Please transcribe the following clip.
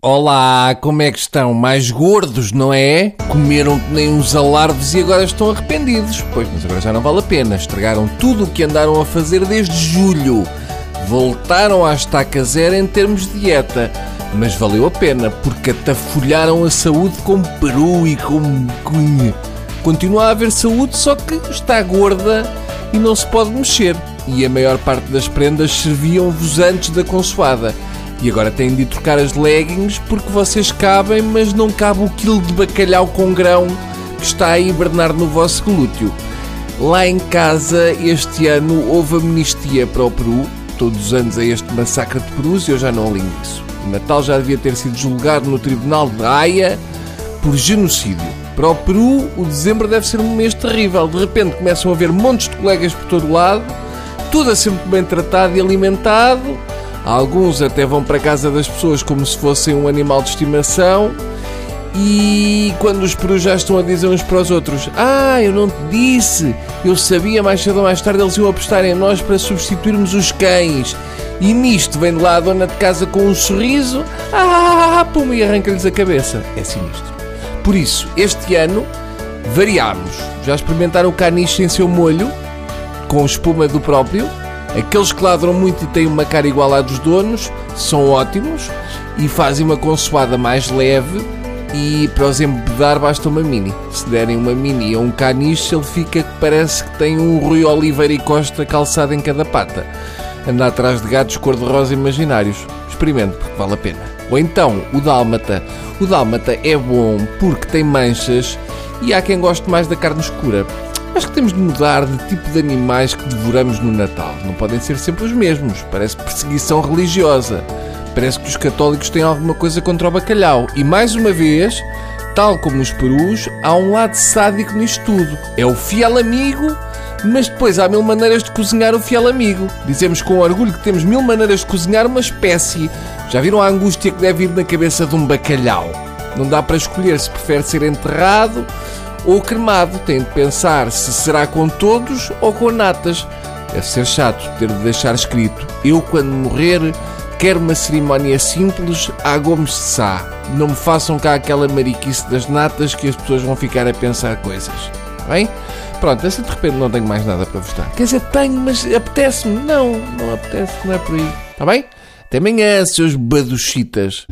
Olá, como é que estão? Mais gordos, não é? Comeram que nem uns alardes e agora estão arrependidos. Pois, mas agora já não vale a pena. Estragaram tudo o que andaram a fazer desde julho. Voltaram à estaca zero em termos de dieta. Mas valeu a pena, porque atafolharam a saúde com peru e com... com... Continua a haver saúde, só que está gorda e não se pode mexer. E a maior parte das prendas serviam-vos antes da consoada. E agora têm de trocar as leggings porque vocês cabem, mas não cabe o quilo de bacalhau com grão que está a hibernar no vosso glúteo. Lá em casa, este ano, houve amnistia para o Peru. Todos os anos é este massacre de perus e eu já não alinho isso. O Natal já devia ter sido julgado no Tribunal de Haia por genocídio. Para o Peru, o dezembro deve ser um mês terrível. De repente começam a haver montes de colegas por todo lado, tudo a muito bem tratado e alimentado Alguns até vão para a casa das pessoas como se fossem um animal de estimação. E quando os perus já estão a dizer uns para os outros: Ah, eu não te disse, eu sabia mais cedo ou mais tarde eles iam apostar em nós para substituirmos os cães. E nisto vem de lá a dona de casa com um sorriso, ah, pum, e arranca-lhes a cabeça. É sinistro. Por isso, este ano variámos. Já experimentaram o caniche em seu molho, com espuma do próprio? Aqueles que ladram muito e têm uma cara igual à dos donos são ótimos e fazem uma consoada mais leve e para os embedar basta uma mini. Se derem uma mini a um caniche, ele fica que parece que tem um Rui Oliveira e Costa calçado em cada pata. Anda atrás de gatos cor-de-rosa imaginários. Experimente, porque vale a pena. Ou então, o dálmata. O dálmata é bom porque tem manchas e há quem goste mais da carne escura. Acho que temos de mudar de tipo de animais que devoramos no Natal. Não podem ser sempre os mesmos. Parece perseguição religiosa. Parece que os católicos têm alguma coisa contra o bacalhau. E mais uma vez, tal como os perus, há um lado sádico nisto tudo. É o fiel amigo, mas depois há mil maneiras de cozinhar o fiel amigo. Dizemos com orgulho que temos mil maneiras de cozinhar uma espécie. Já viram a angústia que deve ir na cabeça de um bacalhau? Não dá para escolher se prefere ser enterrado ou cremado. Tem de pensar se será com todos ou com natas. Deve ser chato ter de deixar escrito: Eu, quando morrer, quero uma cerimónia simples à Gomes de Sá. Não me façam cá aquela mariquice das natas que as pessoas vão ficar a pensar coisas. Bem? Pronto, assim de repente não tenho mais nada para vos dar. Quer dizer, tenho, mas apetece-me. Não, não apetece, não é por aí. Está bem? Até amanhã, seus baduchitas.